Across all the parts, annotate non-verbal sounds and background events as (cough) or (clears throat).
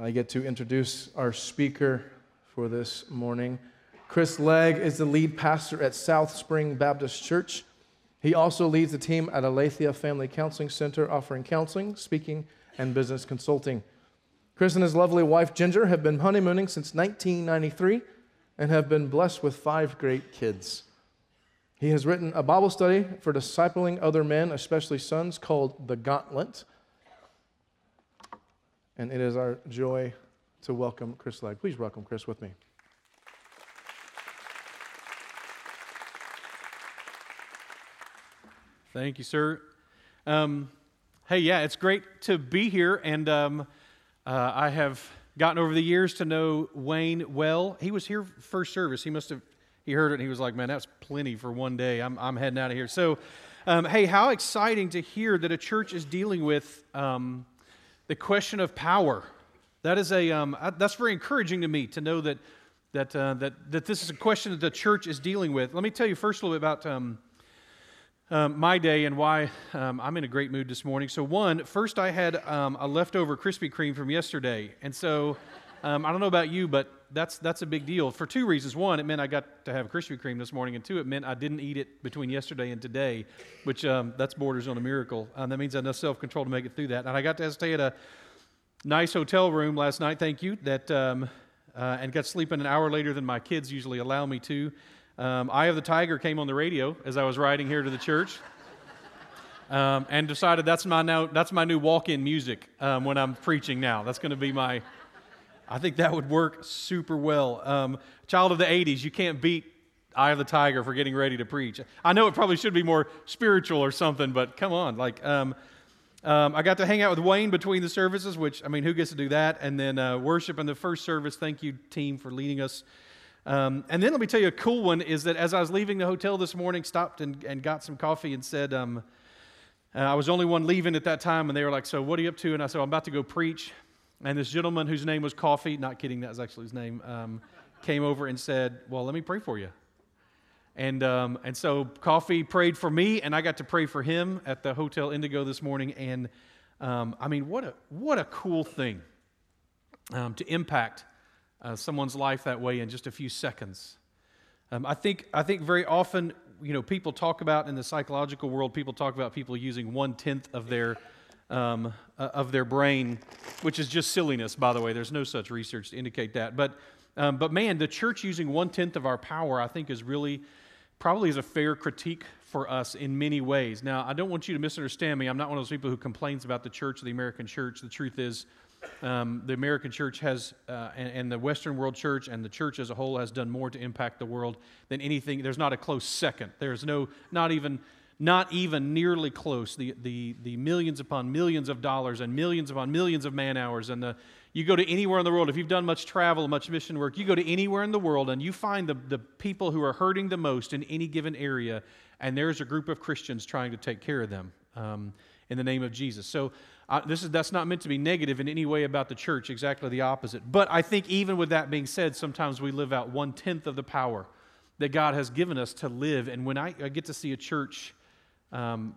I get to introduce our speaker for this morning. Chris Legg is the lead pastor at South Spring Baptist Church. He also leads the team at Aletheia Family Counseling Center, offering counseling, speaking, and business consulting. Chris and his lovely wife Ginger have been honeymooning since 1993 and have been blessed with five great kids. He has written a Bible study for discipling other men, especially sons, called The Gauntlet and it is our joy to welcome Chris Legg. Please welcome Chris with me. Thank you, sir. Um, hey, yeah, it's great to be here, and um, uh, I have gotten over the years to know Wayne well. He was here first service. He must have he heard it and he was like, "Man, that's plenty for one day. I'm I'm heading out of here." So, um, hey, how exciting to hear that a church is dealing with um, the question of power. That is a, um, that's very encouraging to me to know that, that, uh, that, that this is a question that the church is dealing with. Let me tell you first a little bit about um, um, my day and why um, I'm in a great mood this morning. So, one, first I had um, a leftover Krispy Kreme from yesterday. And so, um, I don't know about you, but that's, that's a big deal for two reasons. One, it meant I got to have Krispy Kreme this morning, and two, it meant I didn't eat it between yesterday and today, which um, that's borders on a miracle. Um, that means I had enough self control to make it through that. And I got to stay at a nice hotel room last night, thank you, that, um, uh, and got sleeping an hour later than my kids usually allow me to. Um, Eye of the Tiger came on the radio as I was riding here to the church. (laughs) Um, and decided that's my now that's my new walk-in music um, when I'm preaching now. That's going to be my I think that would work super well. Um, child of the 80s, you can't beat Eye of the Tiger for getting ready to preach. I know it probably should be more spiritual or something, but come on. Like, um, um, I got to hang out with Wayne between the services, which, I mean, who gets to do that? And then uh, worship in the first service. Thank you, team, for leading us. Um, and then let me tell you a cool one is that as I was leaving the hotel this morning, stopped and, and got some coffee and said, um, uh, I was only one leaving at that time, and they were like, So, what are you up to? And I said, I'm about to go preach. And this gentleman whose name was Coffee, not kidding, that was actually his name, um, came over and said, Well, let me pray for you. And, um, and so Coffee prayed for me, and I got to pray for him at the Hotel Indigo this morning. And um, I mean, what a, what a cool thing um, to impact uh, someone's life that way in just a few seconds. Um, I, think, I think very often, you know, people talk about in the psychological world, people talk about people using one tenth of their um, uh, of their brain, which is just silliness, by the way. There's no such research to indicate that. But, um, but man, the church using one tenth of our power, I think, is really probably is a fair critique for us in many ways. Now, I don't want you to misunderstand me. I'm not one of those people who complains about the church, the American church. The truth is, um, the American church has, uh, and, and, the Western world church and the church as a whole has done more to impact the world than anything. There's not a close second. There's no, not even not even nearly close. The, the, the millions upon millions of dollars and millions upon millions of man hours. And the, you go to anywhere in the world, if you've done much travel, much mission work, you go to anywhere in the world and you find the, the people who are hurting the most in any given area, and there's a group of Christians trying to take care of them um, in the name of Jesus. So uh, this is, that's not meant to be negative in any way about the church, exactly the opposite. But I think even with that being said, sometimes we live out one tenth of the power that God has given us to live. And when I, I get to see a church um,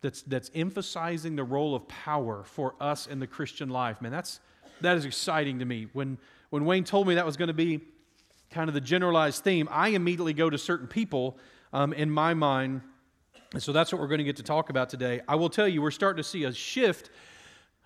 that's, that's emphasizing the role of power for us in the Christian life. Man, that's, that is exciting to me. When, when Wayne told me that was going to be kind of the generalized theme, I immediately go to certain people um, in my mind. And so that's what we're going to get to talk about today. I will tell you, we're starting to see a shift.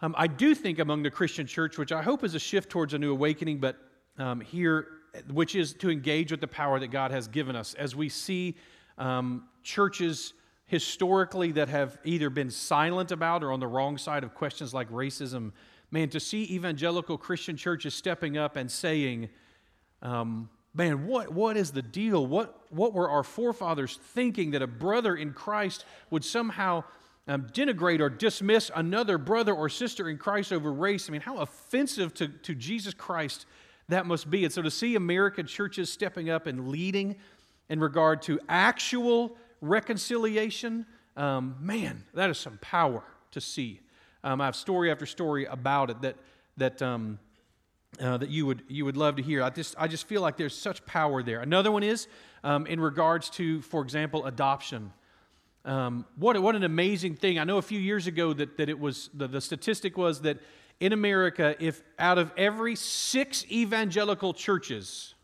Um, I do think among the Christian church, which I hope is a shift towards a new awakening, but um, here, which is to engage with the power that God has given us as we see um, churches historically that have either been silent about or on the wrong side of questions like racism. Man, to see evangelical Christian churches stepping up and saying, um, man, what, what is the deal? What, what were our forefathers thinking that a brother in Christ would somehow um, denigrate or dismiss another brother or sister in Christ over race? I mean, how offensive to, to Jesus Christ that must be. And so to see American churches stepping up and leading in regard to actual reconciliation, um, man, that is some power to see. Um, I have story after story about it that, that, um, uh, that you, would, you would love to hear. I just, I just feel like there's such power there. Another one is um, in regards to, for example, adoption. Um, what, what an amazing thing. I know a few years ago that, that it was, the, the statistic was that in America, if out of every six evangelical churches,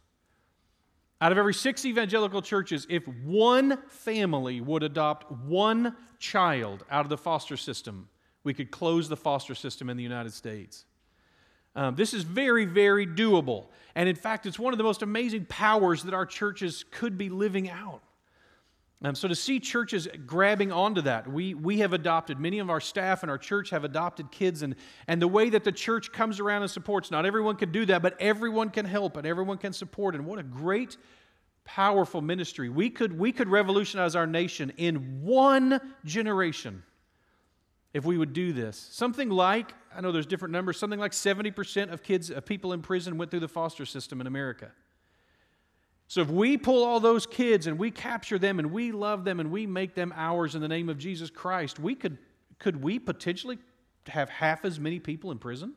out of every six evangelical churches, if one family would adopt one child out of the foster system, we could close the foster system in the United States. Um, this is very, very doable. And in fact, it's one of the most amazing powers that our churches could be living out. Um, so to see churches grabbing onto that, we, we have adopted, many of our staff and our church have adopted kids, and, and the way that the church comes around and supports, not everyone can do that, but everyone can help and everyone can support. And what a great, powerful ministry. We could, we could revolutionize our nation in one generation if we would do this. Something like, I know there's different numbers, something like 70% of kids, of people in prison went through the foster system in America. So if we pull all those kids and we capture them and we love them and we make them ours in the name of Jesus Christ, we could could we potentially have half as many people in prison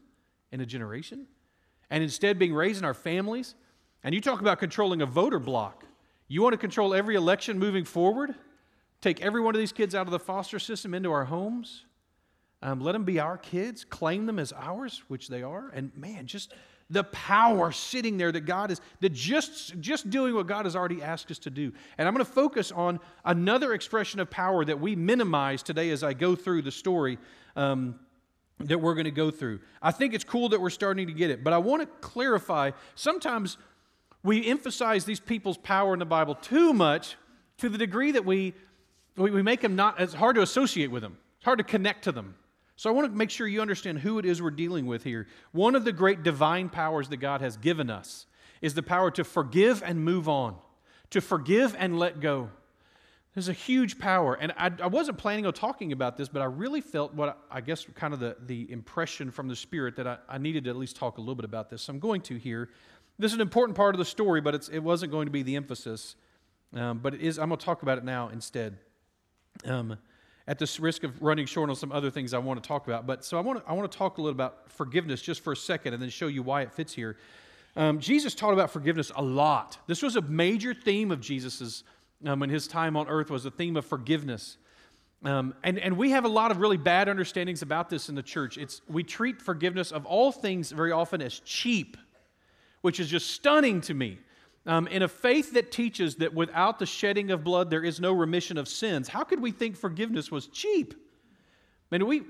in a generation? And instead being raised in our families? And you talk about controlling a voter block. You want to control every election moving forward? Take every one of these kids out of the foster system into our homes? Um, let them be our kids, claim them as ours, which they are. And man, just the power sitting there that God is, that just, just doing what God has already asked us to do. And I'm going to focus on another expression of power that we minimize today as I go through the story um, that we're going to go through. I think it's cool that we're starting to get it, but I want to clarify sometimes we emphasize these people's power in the Bible too much to the degree that we, we, we make them not, it's hard to associate with them, it's hard to connect to them. So I want to make sure you understand who it is we're dealing with here. One of the great divine powers that God has given us is the power to forgive and move on, to forgive and let go. There's a huge power. And I, I, wasn't planning on talking about this, but I really felt what I, guess kind of the, the impression from the Spirit that I, I, needed to at least talk a little bit about this. So I'm going to here. This is an important part of the story, but it wasn't going to be the emphasis. Um, but it is, I'm going to talk about it now instead. Um, at the risk of running short on some other things I want to talk about. But so I want to, I want to talk a little about forgiveness just for a second and then show you why it fits here. Um, Jesus taught about forgiveness a lot. This was a major theme of Jesus's um, in his time on earth was the theme of forgiveness. Um, and, and we have a lot of really bad understandings about this in the church. It's, we treat forgiveness of all things very often as cheap, which is just stunning to me. Um, in a faith that teaches that without the shedding of blood there is no remission of sins, how could we think forgiveness was cheap? I mean, we,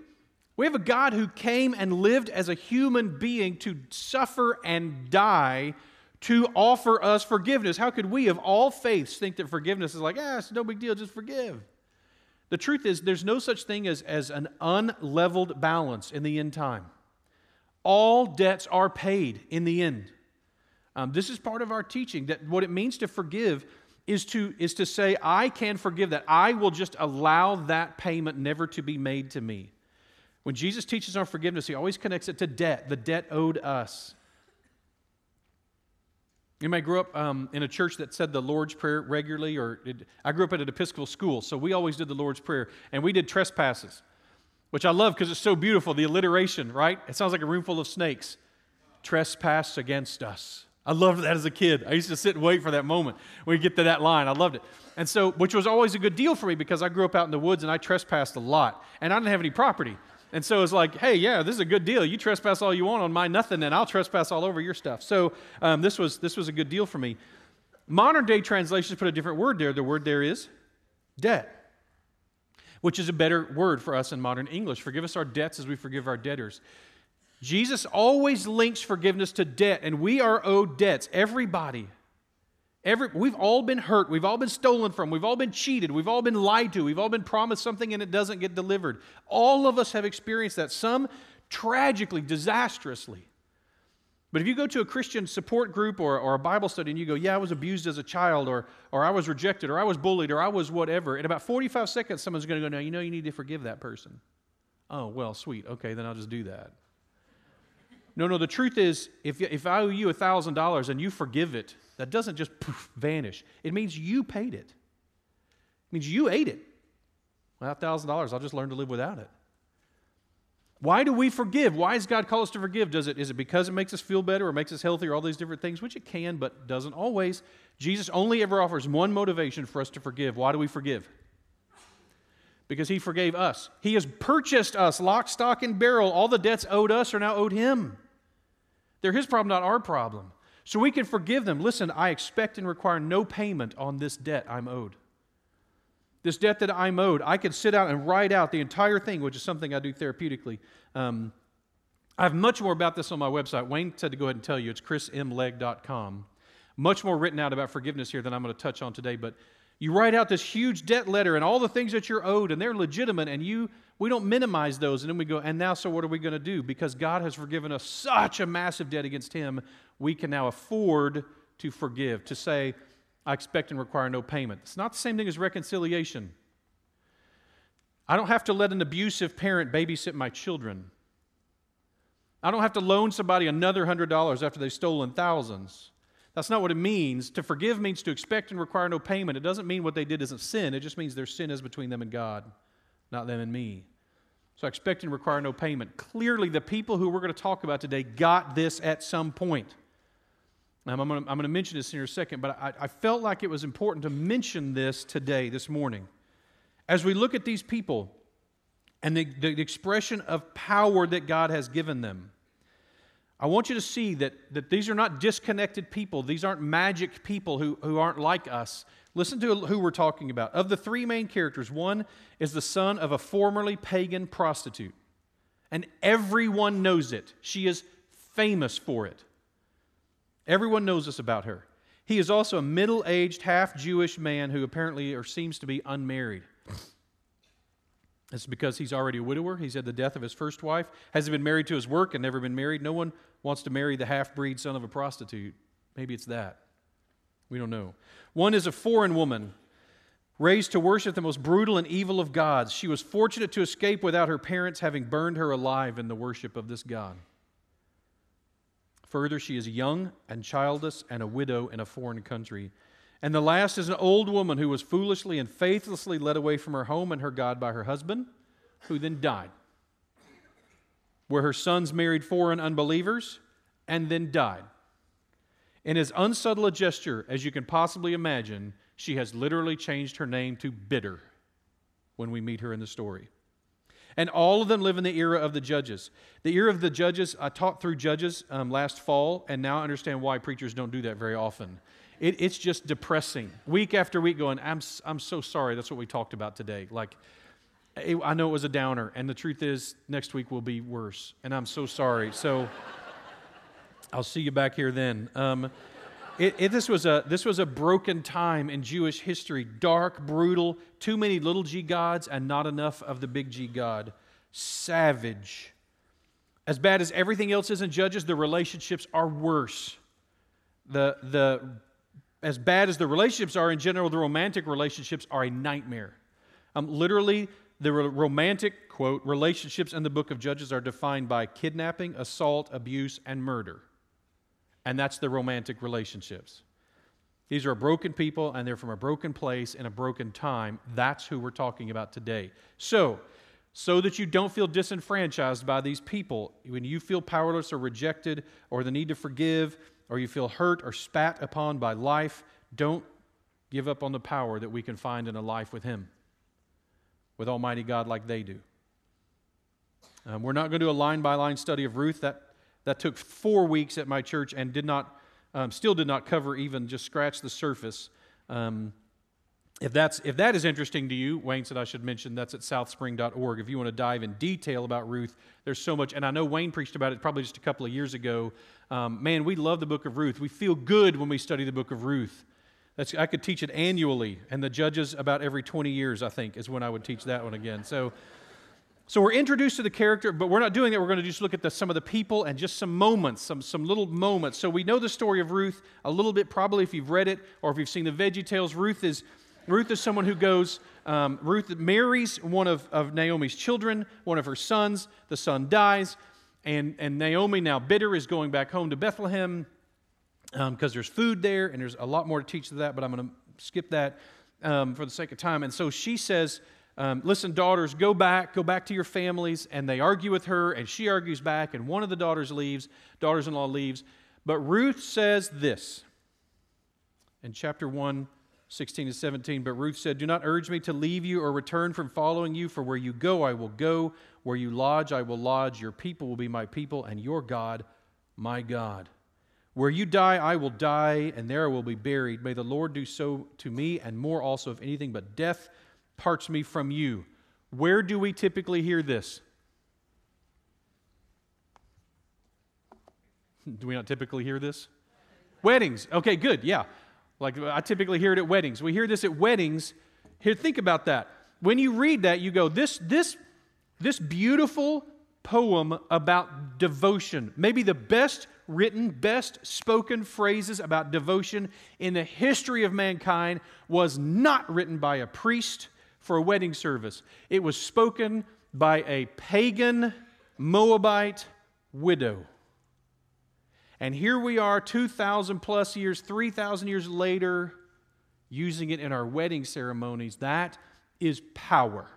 we have a God who came and lived as a human being to suffer and die to offer us forgiveness. How could we, of all faiths, think that forgiveness is like, ah, it's no big deal, just forgive? The truth is, there's no such thing as, as an unleveled balance in the end time. All debts are paid in the end. Um, this is part of our teaching that what it means to forgive is to, is to say, I can forgive that. I will just allow that payment never to be made to me. When Jesus teaches on forgiveness, he always connects it to debt, the debt owed us. You may grow up um, in a church that said the Lord's Prayer regularly, or it, I grew up at an Episcopal school, so we always did the Lord's Prayer, and we did trespasses, which I love because it's so beautiful. The alliteration, right? It sounds like a room full of snakes. Trespass against us. I loved that as a kid. I used to sit and wait for that moment when we get to that line. I loved it. And so, which was always a good deal for me because I grew up out in the woods and I trespassed a lot. And I didn't have any property. And so it's like, hey, yeah, this is a good deal. You trespass all you want on my nothing, and I'll trespass all over your stuff. So um, this, was, this was a good deal for me. Modern day translations put a different word there. The word there is debt, which is a better word for us in modern English. Forgive us our debts as we forgive our debtors. Jesus always links forgiveness to debt, and we are owed debts. Everybody. Every, we've all been hurt. We've all been stolen from. We've all been cheated. We've all been lied to. We've all been promised something and it doesn't get delivered. All of us have experienced that, some tragically, disastrously. But if you go to a Christian support group or, or a Bible study and you go, Yeah, I was abused as a child, or, or I was rejected, or I was bullied, or I was whatever, in about 45 seconds, someone's going to go, Now, you know, you need to forgive that person. Oh, well, sweet. Okay, then I'll just do that. No, no, the truth is, if, if I owe you $1,000 and you forgive it, that doesn't just poof, vanish. It means you paid it. It means you ate it. Without $1,000, I'll just learn to live without it. Why do we forgive? Why does God call us to forgive? Does it, is it because it makes us feel better or makes us healthier, or all these different things, which it can, but doesn't always? Jesus only ever offers one motivation for us to forgive. Why do we forgive? because he forgave us. He has purchased us lock, stock, and barrel. All the debts owed us are now owed him. They're his problem, not our problem. So we can forgive them. Listen, I expect and require no payment on this debt I'm owed. This debt that I'm owed, I can sit out and write out the entire thing, which is something I do therapeutically. Um, I have much more about this on my website. Wayne said to go ahead and tell you. It's chrismlegg.com. Much more written out about forgiveness here than I'm going to touch on today, but you write out this huge debt letter and all the things that you're owed, and they're legitimate, and you we don't minimize those, and then we go, and now so what are we going to do? Because God has forgiven us such a massive debt against Him, we can now afford to forgive, to say, I expect and require no payment. It's not the same thing as reconciliation. I don't have to let an abusive parent babysit my children. I don't have to loan somebody another hundred dollars after they've stolen thousands. That's not what it means. To forgive means to expect and require no payment. It doesn't mean what they did isn't sin. It just means their sin is between them and God, not them and me. So I expect and require no payment. Clearly, the people who we're going to talk about today got this at some point. Now, I'm going to, I'm going to mention this in a second, but I, I felt like it was important to mention this today, this morning. As we look at these people and the, the expression of power that God has given them, I want you to see that, that these are not disconnected people. These aren't magic people who, who aren't like us. Listen to who we're talking about. Of the three main characters, one is the son of a formerly pagan prostitute. And everyone knows it. She is famous for it. Everyone knows this about her. He is also a middle aged, half Jewish man who apparently or seems to be unmarried. It's because he's already a widower. He's had the death of his first wife. Has he been married to his work and never been married? No one wants to marry the half breed son of a prostitute. Maybe it's that. We don't know. One is a foreign woman, raised to worship the most brutal and evil of gods. She was fortunate to escape without her parents having burned her alive in the worship of this God. Further, she is young and childless and a widow in a foreign country. And the last is an old woman who was foolishly and faithlessly led away from her home and her God by her husband, who then died. Where her sons married foreign unbelievers and then died. In as unsubtle a gesture as you can possibly imagine, she has literally changed her name to Bitter when we meet her in the story. And all of them live in the era of the judges. The era of the judges, I taught through judges um, last fall, and now I understand why preachers don't do that very often. It, it's just depressing. Week after week, going, I'm, I'm so sorry. That's what we talked about today. Like, I know it was a downer, and the truth is, next week will be worse, and I'm so sorry. So (laughs) I'll see you back here then. Um, it, it, this, was a, this was a broken time in Jewish history dark, brutal, too many little g gods, and not enough of the big G God. Savage. As bad as everything else is in Judges, the relationships are worse. The, the as bad as the relationships are in general, the romantic relationships are a nightmare. Um, literally, the romantic, quote, relationships in the book of Judges are defined by kidnapping, assault, abuse, and murder. And that's the romantic relationships. These are broken people, and they're from a broken place in a broken time. That's who we're talking about today. So, so that you don't feel disenfranchised by these people, when you feel powerless or rejected, or the need to forgive, or you feel hurt or spat upon by life, don't give up on the power that we can find in a life with Him, with Almighty God, like they do. Um, we're not going to do a line by line study of Ruth. That, that took four weeks at my church and did not, um, still did not cover even just scratch the surface. Um, if, that's, if that is interesting to you, Wayne said I should mention that's at southspring.org. If you want to dive in detail about Ruth, there's so much. And I know Wayne preached about it probably just a couple of years ago. Um, man, we love the book of Ruth. We feel good when we study the book of Ruth. That's, I could teach it annually, and the judges about every 20 years, I think, is when I would teach that one again. So, so we're introduced to the character, but we're not doing that. We're going to just look at the, some of the people and just some moments, some, some little moments. So we know the story of Ruth a little bit, probably if you've read it or if you've seen the Veggie Tales. Ruth is Ruth is someone who goes, um, Ruth marries one of, of Naomi's children, one of her sons. The son dies. And, and Naomi, now bitter, is going back home to Bethlehem because um, there's food there, and there's a lot more to teach to that, but I'm going to skip that um, for the sake of time. And so she says, um, Listen, daughters, go back, go back to your families. And they argue with her, and she argues back, and one of the daughters leaves, daughters in law leaves. But Ruth says this in chapter 1, 16 and 17. But Ruth said, Do not urge me to leave you or return from following you, for where you go, I will go. Where you lodge, I will lodge. Your people will be my people, and your God, my God. Where you die, I will die, and there I will be buried. May the Lord do so to me, and more also, if anything but death parts me from you. Where do we typically hear this? (laughs) Do we not typically hear this? Weddings. Okay, good. Yeah. Like I typically hear it at weddings. We hear this at weddings. Here, think about that. When you read that, you go, this, this, this beautiful poem about devotion, maybe the best written, best spoken phrases about devotion in the history of mankind, was not written by a priest for a wedding service. It was spoken by a pagan Moabite widow. And here we are, 2,000 plus years, 3,000 years later, using it in our wedding ceremonies. That is power.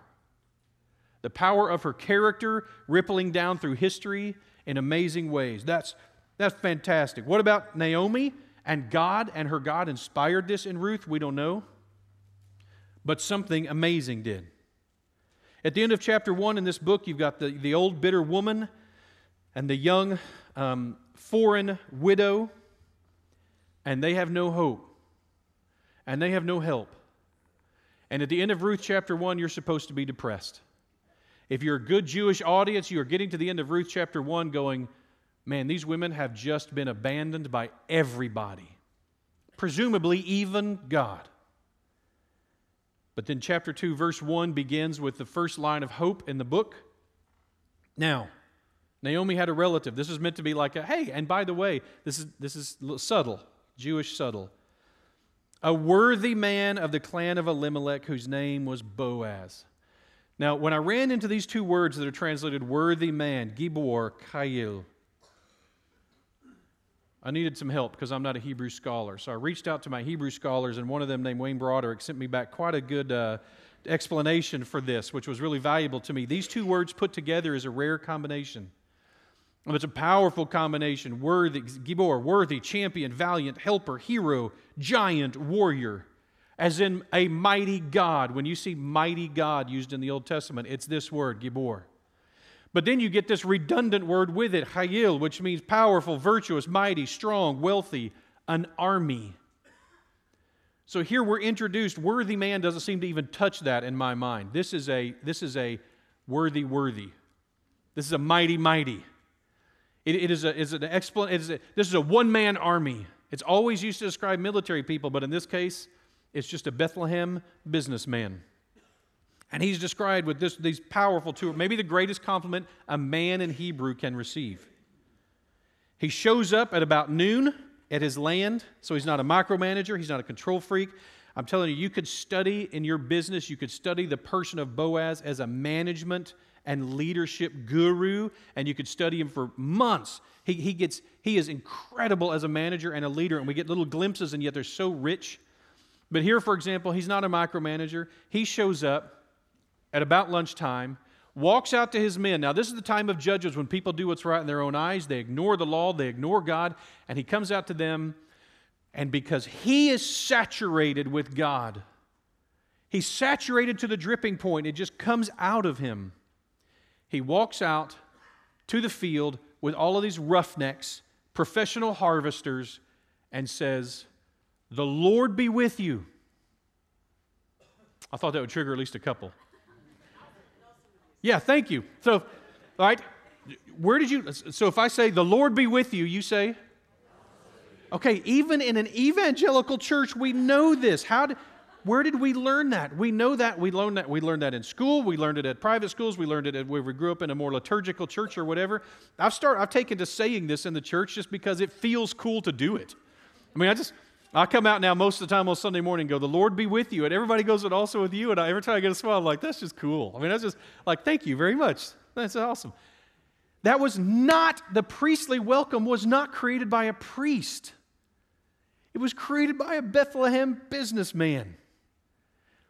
The power of her character rippling down through history in amazing ways. That's, that's fantastic. What about Naomi and God and her God inspired this in Ruth? We don't know. But something amazing did. At the end of chapter one in this book, you've got the, the old bitter woman and the young um, foreign widow, and they have no hope, and they have no help. And at the end of Ruth chapter 1, you're supposed to be depressed. If you're a good Jewish audience, you are getting to the end of Ruth chapter 1 going, man, these women have just been abandoned by everybody, presumably even God. But then chapter 2, verse 1 begins with the first line of hope in the book. Now, Naomi had a relative. This is meant to be like a, hey, and by the way, this is, this is subtle, Jewish subtle. A worthy man of the clan of Elimelech whose name was Boaz. Now, when I ran into these two words that are translated worthy man, Gibor, Kayil, I needed some help because I'm not a Hebrew scholar. So I reached out to my Hebrew scholars, and one of them, named Wayne Broderick, sent me back quite a good uh, explanation for this, which was really valuable to me. These two words put together is a rare combination. It's a powerful combination worthy, Gibor, worthy, champion, valiant, helper, hero, giant, warrior. As in a mighty God. When you see mighty God used in the Old Testament, it's this word, Gibor. But then you get this redundant word with it, Hayil, which means powerful, virtuous, mighty, strong, wealthy, an army. So here we're introduced. Worthy man doesn't seem to even touch that in my mind. This is a, this is a worthy, worthy. This is a mighty, mighty. It, it is, a, is an explan- it is a, this is a one man army. It's always used to describe military people, but in this case, it's just a Bethlehem businessman. And he's described with this, these powerful two, maybe the greatest compliment a man in Hebrew can receive. He shows up at about noon at his land, so he's not a micromanager, he's not a control freak. I'm telling you, you could study in your business, you could study the person of Boaz as a management and leadership guru, and you could study him for months. He, he, gets, he is incredible as a manager and a leader, and we get little glimpses, and yet they're so rich. But here, for example, he's not a micromanager. He shows up at about lunchtime, walks out to his men. Now, this is the time of judges when people do what's right in their own eyes. They ignore the law, they ignore God, and he comes out to them, and because he is saturated with God, he's saturated to the dripping point, it just comes out of him he walks out to the field with all of these roughnecks, professional harvesters, and says, The Lord be with you. I thought that would trigger at least a couple. Yeah, thank you. So, all right, where did you? So, if I say, The Lord be with you, you say, Okay, even in an evangelical church, we know this. How did, where did we learn that? We know that. We learned that. We learned that in school. We learned it at private schools. We learned it at, where we grew up in a more liturgical church or whatever. I've started, I've taken to saying this in the church just because it feels cool to do it. I mean, I just, I come out now most of the time on Sunday morning and go, the Lord be with you. And everybody goes, and also with you. And I, every time I get a smile, I'm like, that's just cool. I mean, that's just like, thank you very much. That's awesome. That was not, the priestly welcome was not created by a priest. It was created by a Bethlehem businessman.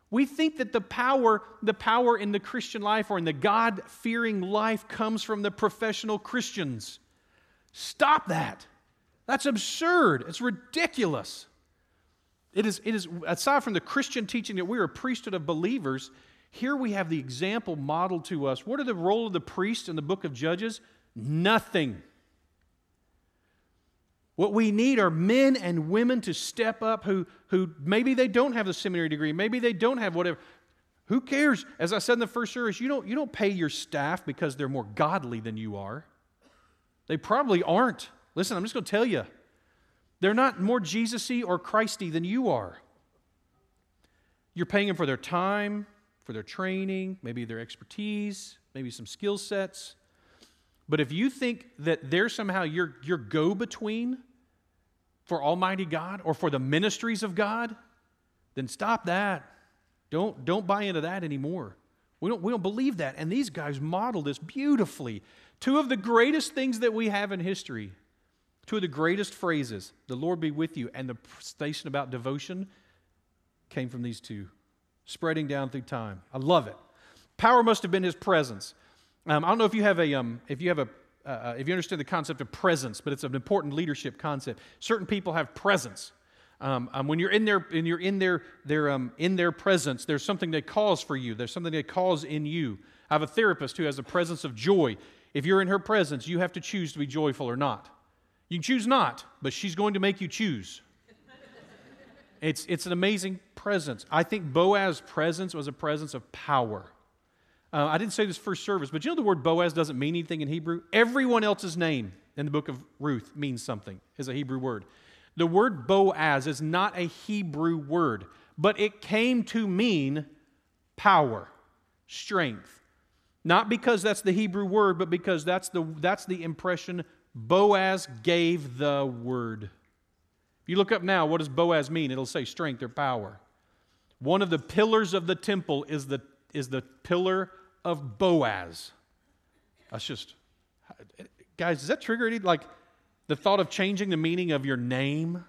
We think that the power, the power in the Christian life or in the God fearing life comes from the professional Christians. Stop that. That's absurd. It's ridiculous. It is, it is, aside from the Christian teaching that we're a priesthood of believers, here we have the example modeled to us. What are the role of the priest in the book of Judges? Nothing. What we need are men and women to step up who, who maybe they don't have the seminary degree, maybe they don't have whatever. Who cares? As I said in the first service, you don't, you don't pay your staff because they're more godly than you are. They probably aren't. Listen, I'm just going to tell you. They're not more Jesus y or Christy than you are. You're paying them for their time, for their training, maybe their expertise, maybe some skill sets. But if you think that they're somehow your, your go between for Almighty God or for the ministries of God, then stop that. Don't, don't buy into that anymore. We don't, we don't believe that. And these guys model this beautifully. Two of the greatest things that we have in history Two of the greatest phrases, the Lord be with you, and the station about devotion came from these two, spreading down through time. I love it. Power must have been his presence. Um, I don't know if you have a, um, if you have a, uh, uh, if you understand the concept of presence, but it's an important leadership concept. Certain people have presence. Um, um, when you're in their, and you're in their, their um, in their presence, there's something they cause for you. There's something they cause in you. I have a therapist who has a presence of joy. If you're in her presence, you have to choose to be joyful or not. You can choose not, but she's going to make you choose. it's, it's an amazing presence. I think Boaz's presence was a presence of power. Uh, I didn't say this first service, but you know the word Boaz doesn't mean anything in Hebrew? Everyone else's name in the book of Ruth means something, is a Hebrew word. The word Boaz is not a Hebrew word, but it came to mean power, strength. Not because that's the Hebrew word, but because that's the, that's the impression Boaz gave the word. If you look up now, what does Boaz mean? It'll say strength or power. One of the pillars of the temple is the, is the pillar of Boaz. That's just, guys, does that trigger any, like, the thought of changing the meaning of your name?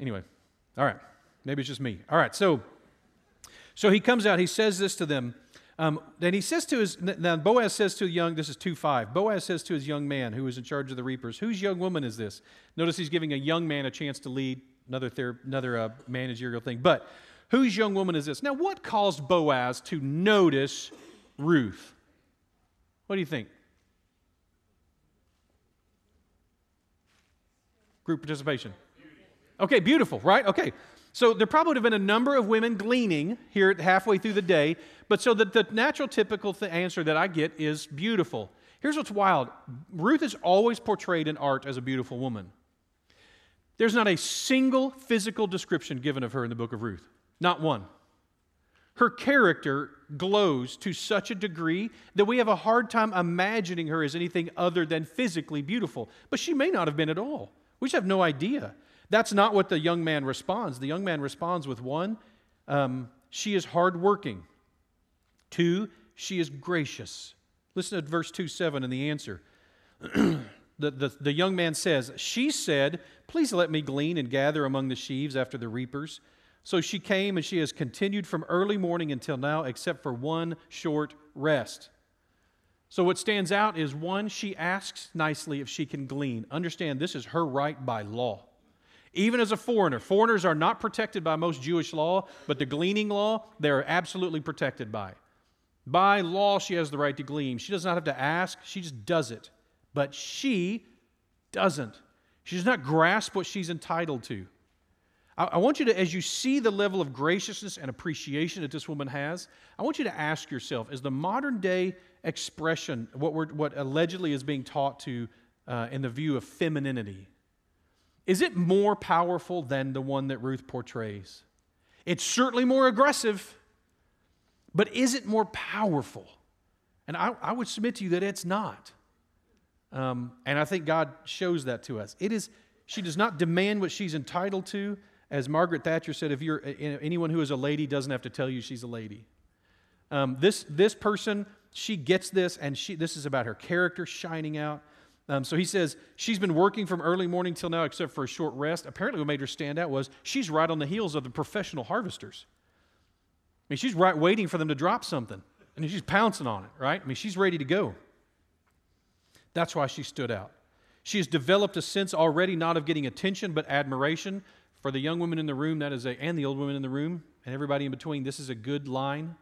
Anyway, all right. Maybe it's just me. All right, so so he comes out, he says this to them. Um, then he says to his, now Boaz says to a young, this is 2 5. Boaz says to his young man who is in charge of the reapers, Whose young woman is this? Notice he's giving a young man a chance to lead, another, ther- another uh, managerial thing. But whose young woman is this? Now, what caused Boaz to notice Ruth? What do you think? Group participation. Okay, beautiful, right? Okay. So there probably would have been a number of women gleaning here halfway through the day, but so the, the natural typical th- answer that I get is beautiful. Here's what's wild Ruth is always portrayed in art as a beautiful woman. There's not a single physical description given of her in the book of Ruth, not one. Her character glows to such a degree that we have a hard time imagining her as anything other than physically beautiful. But she may not have been at all. We just have no idea. That's not what the young man responds. The young man responds with one, um, she is hardworking. Two, she is gracious. Listen to verse 2 7 in the answer. (clears throat) the, the, the young man says, She said, Please let me glean and gather among the sheaves after the reapers. So she came, and she has continued from early morning until now, except for one short rest. So, what stands out is one, she asks nicely if she can glean. Understand, this is her right by law. Even as a foreigner, foreigners are not protected by most Jewish law, but the gleaning law, they are absolutely protected by. By law, she has the right to glean. She does not have to ask, she just does it. But she doesn't. She does not grasp what she's entitled to. I, I want you to, as you see the level of graciousness and appreciation that this woman has, I want you to ask yourself is the modern day expression, what, we're, what allegedly is being taught to uh, in the view of femininity, is it more powerful than the one that Ruth portrays? It's certainly more aggressive, but is it more powerful? And I, I would submit to you that it's not. Um, and I think God shows that to us. It is, she does not demand what she's entitled to. As Margaret Thatcher said, if you're anyone who is a lady doesn't have to tell you she's a lady. Um, this, this person, she gets this, and she, this is about her character shining out. Um, so he says, she's been working from early morning till now, except for a short rest. Apparently, what made her stand out was she's right on the heels of the professional harvesters. I mean, she's right waiting for them to drop something, and she's pouncing on it, right? I mean, she's ready to go. That's why she stood out. She has developed a sense already not of getting attention, but admiration For the young women in the room, that is a, and the old women in the room, and everybody in between, this is a good line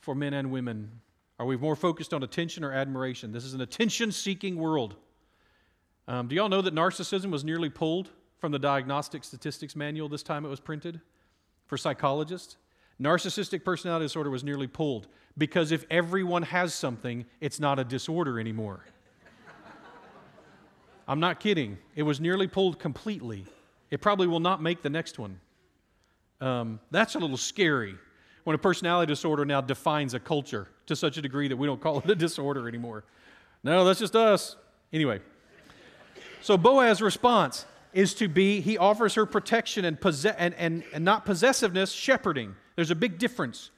for men and women. Are we more focused on attention or admiration? This is an attention seeking world. Um, do y'all know that narcissism was nearly pulled from the Diagnostic Statistics Manual this time it was printed for psychologists? Narcissistic personality disorder was nearly pulled because if everyone has something, it's not a disorder anymore. (laughs) I'm not kidding. It was nearly pulled completely. It probably will not make the next one. Um, that's a little scary when a personality disorder now defines a culture to such a degree that we don't call it a disorder anymore. No, that's just us. Anyway, so Boaz's response is to be, he offers her protection and, possess, and, and, and not possessiveness, shepherding. There's a big difference.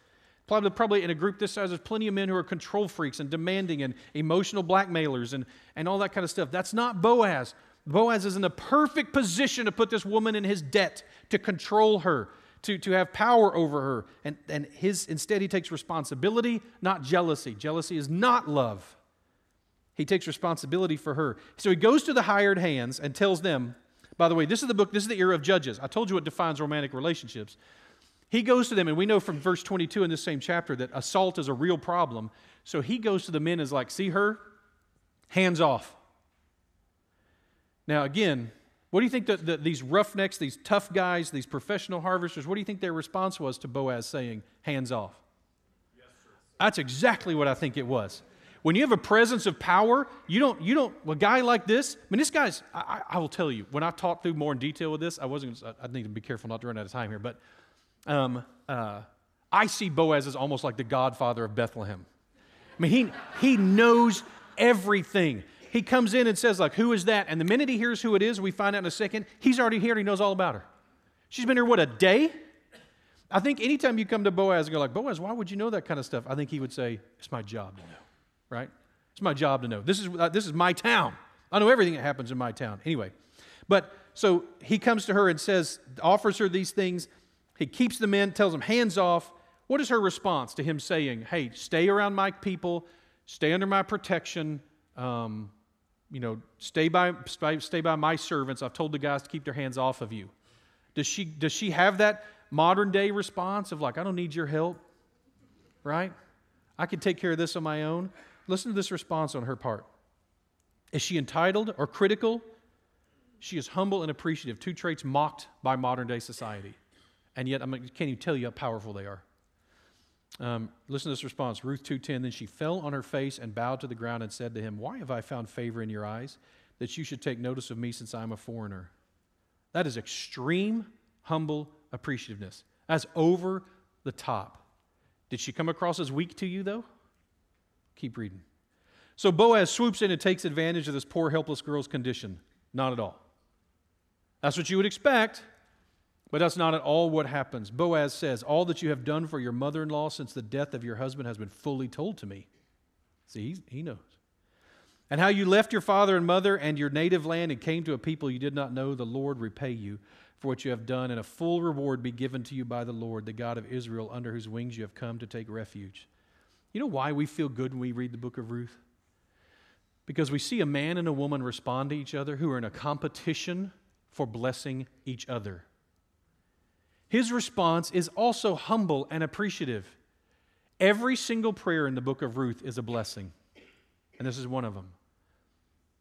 Probably, probably in a group this size, there's plenty of men who are control freaks and demanding and emotional blackmailers and, and all that kind of stuff. That's not Boaz. Boaz is in a perfect position to put this woman in his debt, to control her, to, to have power over her. And, and his, instead, he takes responsibility, not jealousy. Jealousy is not love. He takes responsibility for her. So he goes to the hired hands and tells them, by the way, this is the book, this is the era of Judges. I told you what defines romantic relationships. He goes to them, and we know from verse 22 in this same chapter that assault is a real problem. So he goes to the men and is like, See her? Hands off. Now, again, what do you think that the, these roughnecks, these tough guys, these professional harvesters, what do you think their response was to Boaz saying, hands off? Yes, That's exactly what I think it was. When you have a presence of power, you don't, you don't, a guy like this, I mean, this guy's, I, I will tell you, when I talk through more in detail with this, I wasn't, I need to be careful not to run out of time here, but um, uh, I see Boaz as almost like the godfather of Bethlehem. I mean, he, he knows everything he comes in and says, like, who is that? And the minute he hears who it is, we find out in a second, he's already here he knows all about her. She's been here, what, a day? I think anytime you come to Boaz and go like, Boaz, why would you know that kind of stuff? I think he would say, it's my job to know, right? It's my job to know. This is, uh, this is my town. I know everything that happens in my town. Anyway, but so he comes to her and says, offers her these things. He keeps them in, tells them, hands off. What is her response to him saying, hey, stay around my people, stay under my protection, um, you know, stay by, stay by my servants. I've told the guys to keep their hands off of you. Does she, does she have that modern day response of like, I don't need your help, right? I can take care of this on my own? Listen to this response on her part. Is she entitled or critical? She is humble and appreciative, two traits mocked by modern day society. And yet, I can't even tell you how powerful they are. Um, listen to this response Ruth 2.10 Then she fell on her face and bowed to the ground and said to him, Why have I found favor in your eyes that you should take notice of me since I am a foreigner? That is extreme, humble appreciativeness. That's over the top. Did she come across as weak to you, though? Keep reading. So Boaz swoops in and takes advantage of this poor, helpless girl's condition. Not at all. That's what you would expect. But that's not at all what happens. Boaz says, All that you have done for your mother in law since the death of your husband has been fully told to me. See, he knows. And how you left your father and mother and your native land and came to a people you did not know, the Lord repay you for what you have done, and a full reward be given to you by the Lord, the God of Israel, under whose wings you have come to take refuge. You know why we feel good when we read the book of Ruth? Because we see a man and a woman respond to each other who are in a competition for blessing each other. His response is also humble and appreciative. Every single prayer in the book of Ruth is a blessing, and this is one of them.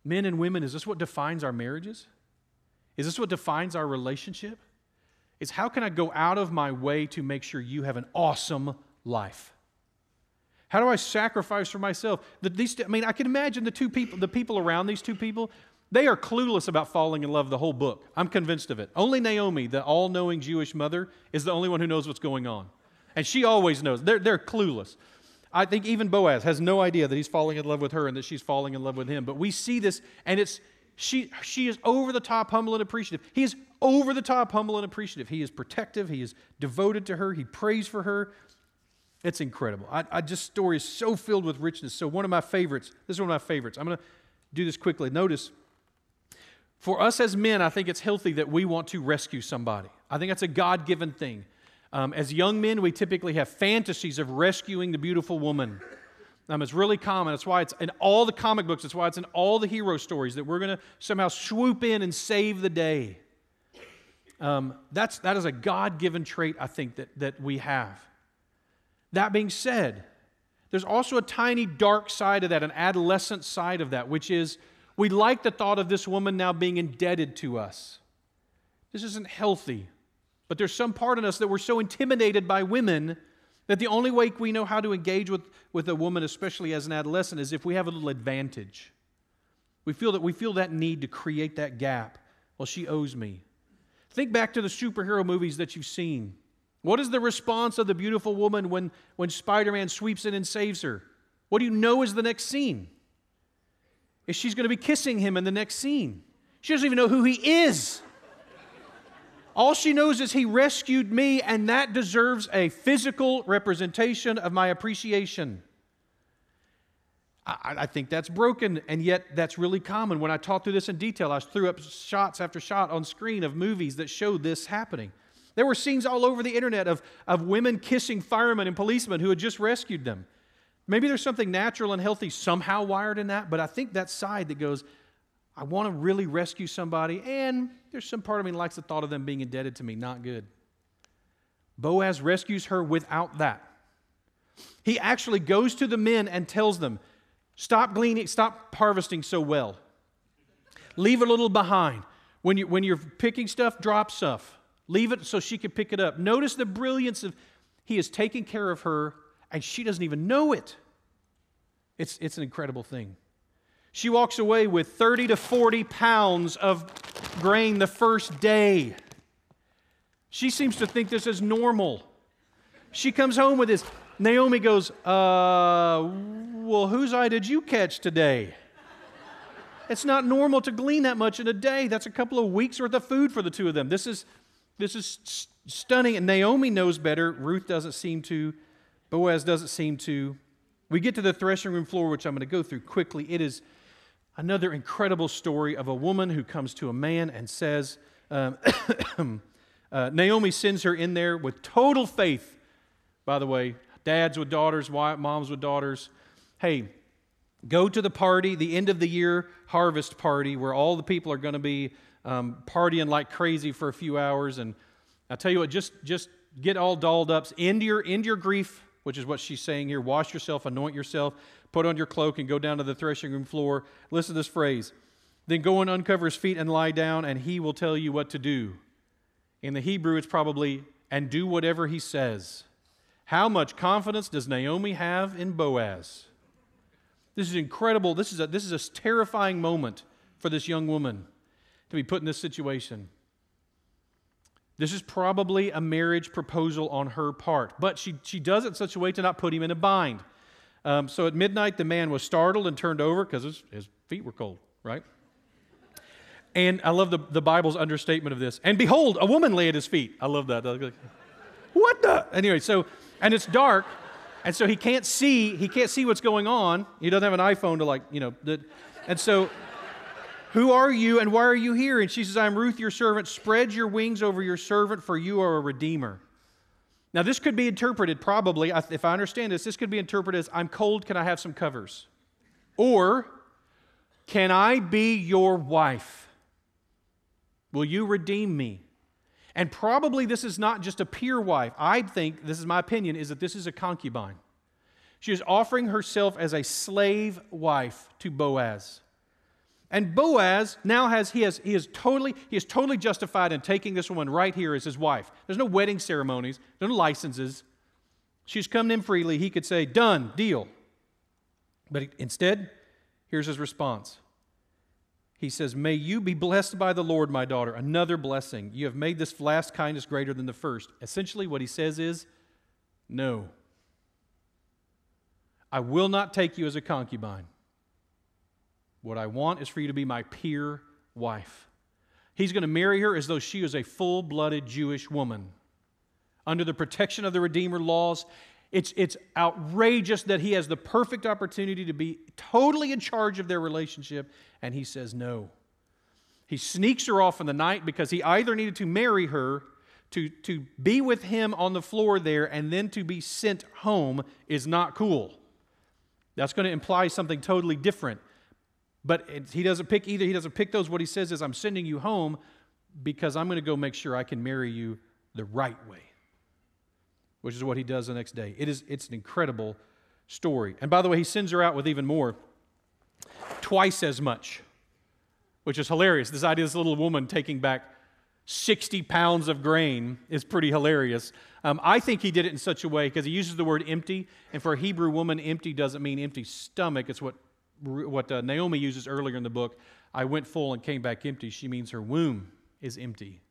Men and women, is this what defines our marriages? Is this what defines our relationship? Is how can I go out of my way to make sure you have an awesome life? How do I sacrifice for myself? The, these, I mean, I can imagine the two people, the people around these two people, they are clueless about falling in love the whole book. I'm convinced of it. Only Naomi, the all knowing Jewish mother, is the only one who knows what's going on. And she always knows. They're, they're clueless. I think even Boaz has no idea that he's falling in love with her and that she's falling in love with him. But we see this, and it's she, she is over the top humble and appreciative. He is over the top humble and appreciative. He is protective. He is devoted to her. He prays for her. It's incredible. I, I just story is so filled with richness. So one of my favorites. This is one of my favorites. I'm going to do this quickly. Notice for us as men, I think it's healthy that we want to rescue somebody. I think that's a God given thing. Um, as young men, we typically have fantasies of rescuing the beautiful woman. Um, it's really common. That's why it's in all the comic books. That's why it's in all the hero stories that we're going to somehow swoop in and save the day. Um, that's, that is a God given trait, I think, that, that we have. That being said, there's also a tiny dark side of that, an adolescent side of that, which is we like the thought of this woman now being indebted to us. This isn't healthy. But there's some part in us that we're so intimidated by women that the only way we know how to engage with, with a woman, especially as an adolescent, is if we have a little advantage. We feel that we feel that need to create that gap. Well, she owes me. Think back to the superhero movies that you've seen. What is the response of the beautiful woman when, when Spider Man sweeps in and saves her? What do you know is the next scene? Is she's going to be kissing him in the next scene? She doesn't even know who he is. All she knows is he rescued me, and that deserves a physical representation of my appreciation. I, I, think that's broken, and yet that's really common. When I talked through this in detail, I threw up shots after shot on screen of movies that showed this happening. There were scenes all over the internet of, of women kissing firemen and policemen who had just rescued them. Maybe there's something natural and healthy somehow wired in that, but I think that side that goes, I want to really rescue somebody, and there's some part of me likes the thought of them being indebted to me. Not good. Boaz rescues her without that. He actually goes to the men and tells them, Stop gleaning, stop harvesting so well. Leave a little behind. When, you, when you're picking stuff, drop stuff. Leave it so she can pick it up. Notice the brilliance of he is taking care of her and she doesn't even know it. It's, it's an incredible thing. She walks away with 30 to 40 pounds of grain the first day. She seems to think this is normal. She comes home with this. Naomi goes, uh, Well, whose eye did you catch today? It's not normal to glean that much in a day. That's a couple of weeks worth of food for the two of them. This is, this is stunning. And Naomi knows better. Ruth doesn't seem to. Boaz doesn't seem to. We get to the threshing room floor, which I'm going to go through quickly. It is another incredible story of a woman who comes to a man and says, um, (coughs) uh, Naomi sends her in there with total faith. By the way, dads with daughters, moms with daughters. Hey, go to the party, the end of the year harvest party, where all the people are going to be um, partying like crazy for a few hours. And I tell you what, just just get all dolled up, end your end your grief, which is what she's saying here. Wash yourself, anoint yourself, put on your cloak and go down to the threshing room floor. Listen to this phrase. Then go and uncover his feet and lie down, and he will tell you what to do. In the Hebrew, it's probably, and do whatever he says. How much confidence does Naomi have in Boaz? This is incredible. This is a, this is a terrifying moment for this young woman to be put in this situation. This is probably a marriage proposal on her part, but she, she does it in such a way to not put him in a bind. Um, so at midnight, the man was startled and turned over because his, his feet were cold, right? And I love the, the Bible's understatement of this. And behold, a woman lay at his feet. I love that. What the? Anyway, so, and it's dark, and so he can't see, he can't see what's going on. He doesn't have an iPhone to like, you know, and so, who are you and why are you here? And she says, I'm Ruth, your servant. Spread your wings over your servant, for you are a redeemer. Now, this could be interpreted probably, if I understand this, this could be interpreted as I'm cold, can I have some covers? Or, can I be your wife? Will you redeem me? And probably this is not just a peer wife. I think, this is my opinion, is that this is a concubine. She is offering herself as a slave wife to Boaz. And Boaz now has he has he is totally he is totally justified in taking this woman right here as his wife. There's no wedding ceremonies, no licenses. She's come in freely. He could say, "Done, deal." But instead, here's his response. He says, May you be blessed by the Lord, my daughter. Another blessing. You have made this last kindness greater than the first. Essentially, what he says is, No. I will not take you as a concubine. What I want is for you to be my peer wife. He's going to marry her as though she is a full blooded Jewish woman. Under the protection of the Redeemer laws, it's, it's outrageous that he has the perfect opportunity to be totally in charge of their relationship, and he says no. He sneaks her off in the night because he either needed to marry her, to, to be with him on the floor there, and then to be sent home is not cool. That's going to imply something totally different. But he doesn't pick either. He doesn't pick those. What he says is, I'm sending you home. because I'm going to go make sure I can marry you the right way, which is what he does the next day. It is, it's an incredible story. And by the way, he sends her out with even more twice as much, which is hilarious. This idea of this little woman taking back 60 pounds of grain is pretty hilarious. Um, I think he did it in such a way because he uses the word empty, and for a Hebrew woman, empty doesn't mean empty stomach. It's what, what uh, Naomi uses earlier in the book. I went full and came back empty. She means her womb is empty.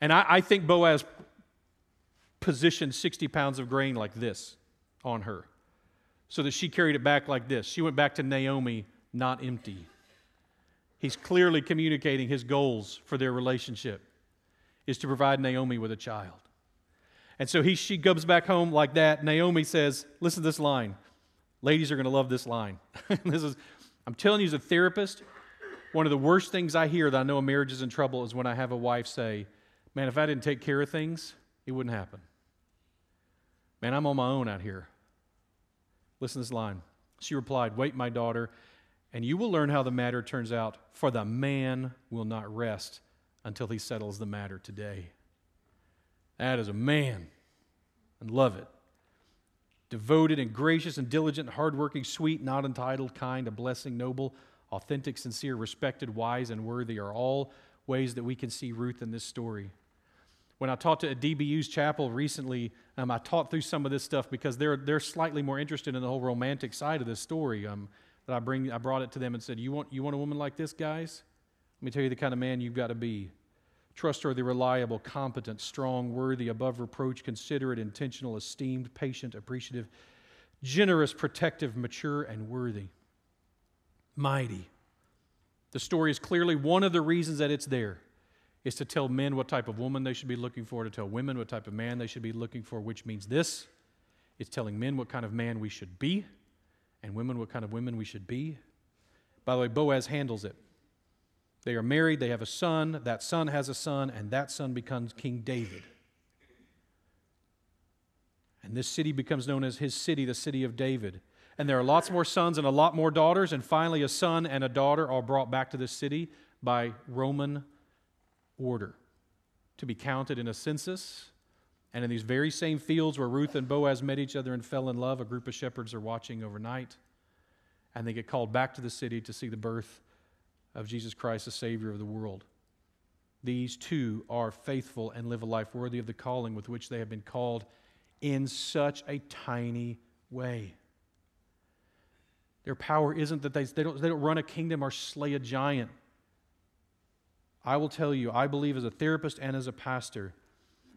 And I, I think Boaz positioned 60 pounds of grain like this on her so that she carried it back like this. She went back to Naomi not empty. He's clearly communicating his goals for their relationship is to provide Naomi with a child. And so he, she comes back home like that. Naomi says, Listen to this line. Ladies are going to love this line. (laughs) this is, I'm telling you, as a therapist, one of the worst things I hear that I know a marriage is in trouble is when I have a wife say, Man, if I didn't take care of things, it wouldn't happen. Man, I'm on my own out here. Listen to this line. She replied, Wait, my daughter, and you will learn how the matter turns out, for the man will not rest until he settles the matter today. That is a man. And love it. Devoted and gracious and diligent, hardworking, sweet, not entitled, kind, a blessing, noble, authentic, sincere, respected, wise, and worthy are all ways that we can see Ruth in this story. When I taught to a DBU's chapel recently, um, I taught through some of this stuff because they're, they're slightly more interested in the whole romantic side of this story. Um, that I, bring, I brought it to them and said, you want, you want a woman like this, guys? Let me tell you the kind of man you've got to be trustworthy, reliable, competent, strong, worthy, above reproach, considerate, intentional, esteemed, patient, appreciative, generous, protective, mature, and worthy. Mighty. The story is clearly one of the reasons that it's there is to tell men what type of woman they should be looking for, to tell women what type of man they should be looking for, which means this it's telling men what kind of man we should be, and women what kind of women we should be. By the way, Boaz handles it. They are married, they have a son, that son has a son, and that son becomes King David. And this city becomes known as his city, the city of David. And there are lots more sons and a lot more daughters, and finally, a son and a daughter are brought back to this city by Roman order to be counted in a census. And in these very same fields where Ruth and Boaz met each other and fell in love, a group of shepherds are watching overnight. And they get called back to the city to see the birth of Jesus Christ, the Savior of the world. These two are faithful and live a life worthy of the calling with which they have been called in such a tiny way. Their power isn't that they, they, don't, they don't run a kingdom or slay a giant. I will tell you, I believe as a therapist and as a pastor,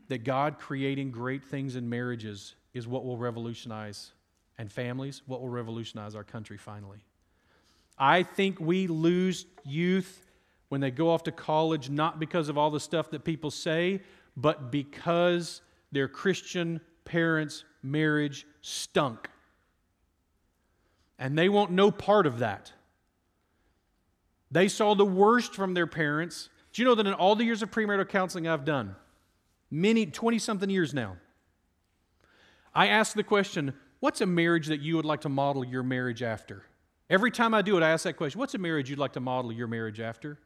that God creating great things in marriages is what will revolutionize, and families, what will revolutionize our country finally. I think we lose youth when they go off to college not because of all the stuff that people say, but because their Christian parents' marriage stunk. And they want no part of that. They saw the worst from their parents do you know that in all the years of premarital counseling I've done, many, 20 something years now, I ask the question, what's a marriage that you would like to model your marriage after? Every time I do it, I ask that question, what's a marriage you'd like to model your marriage after?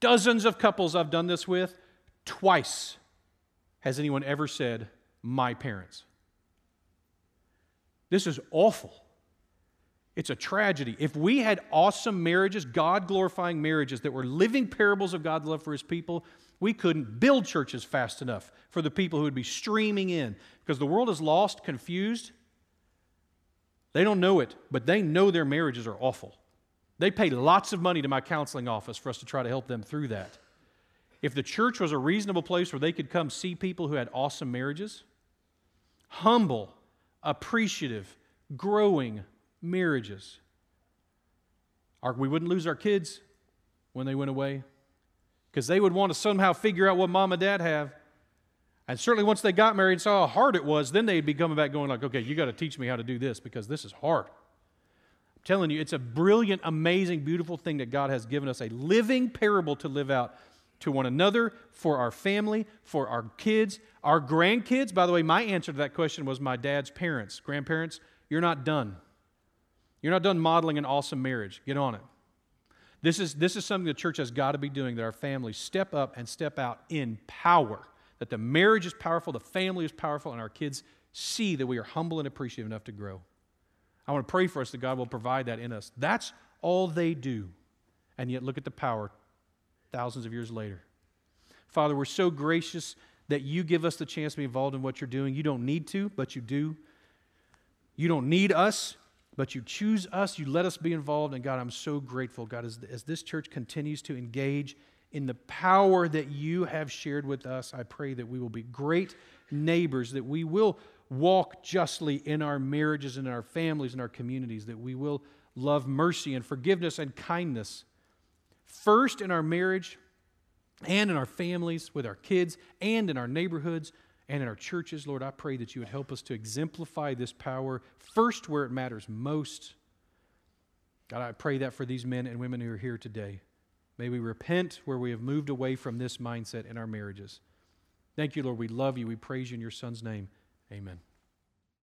Dozens of couples I've done this with, twice has anyone ever said, my parents. This is awful. It's a tragedy. If we had awesome marriages, God glorifying marriages that were living parables of God's love for his people, we couldn't build churches fast enough for the people who would be streaming in because the world is lost, confused. They don't know it, but they know their marriages are awful. They pay lots of money to my counseling office for us to try to help them through that. If the church was a reasonable place where they could come see people who had awesome marriages, humble, appreciative, growing marriages. Our, we wouldn't lose our kids when they went away because they would want to somehow figure out what mom and dad have. And certainly once they got married and saw how hard it was, then they'd be coming back going like, okay, you got to teach me how to do this because this is hard. I'm telling you, it's a brilliant, amazing, beautiful thing that God has given us a living parable to live out to one another, for our family, for our kids, our grandkids. By the way, my answer to that question was my dad's parents. Grandparents, you're not done. You're not done modeling an awesome marriage. Get on it. This is, this is something the church has got to be doing that our families step up and step out in power. That the marriage is powerful, the family is powerful, and our kids see that we are humble and appreciative enough to grow. I want to pray for us that God will provide that in us. That's all they do. And yet, look at the power thousands of years later. Father, we're so gracious that you give us the chance to be involved in what you're doing. You don't need to, but you do. You don't need us, but you choose us. You let us be involved. And God, I'm so grateful, God, as, as this church continues to engage in the power that you have shared with us, I pray that we will be great neighbors, that we will walk justly in our marriages and in our families and our communities, that we will love mercy and forgiveness and kindness. First in our marriage and in our families, with our kids, and in our neighborhoods and in our churches. Lord, I pray that you would help us to exemplify this power first where it matters most. God, I pray that for these men and women who are here today. May we repent where we have moved away from this mindset in our marriages. Thank you, Lord. We love you. We praise you in your Son's name. Amen.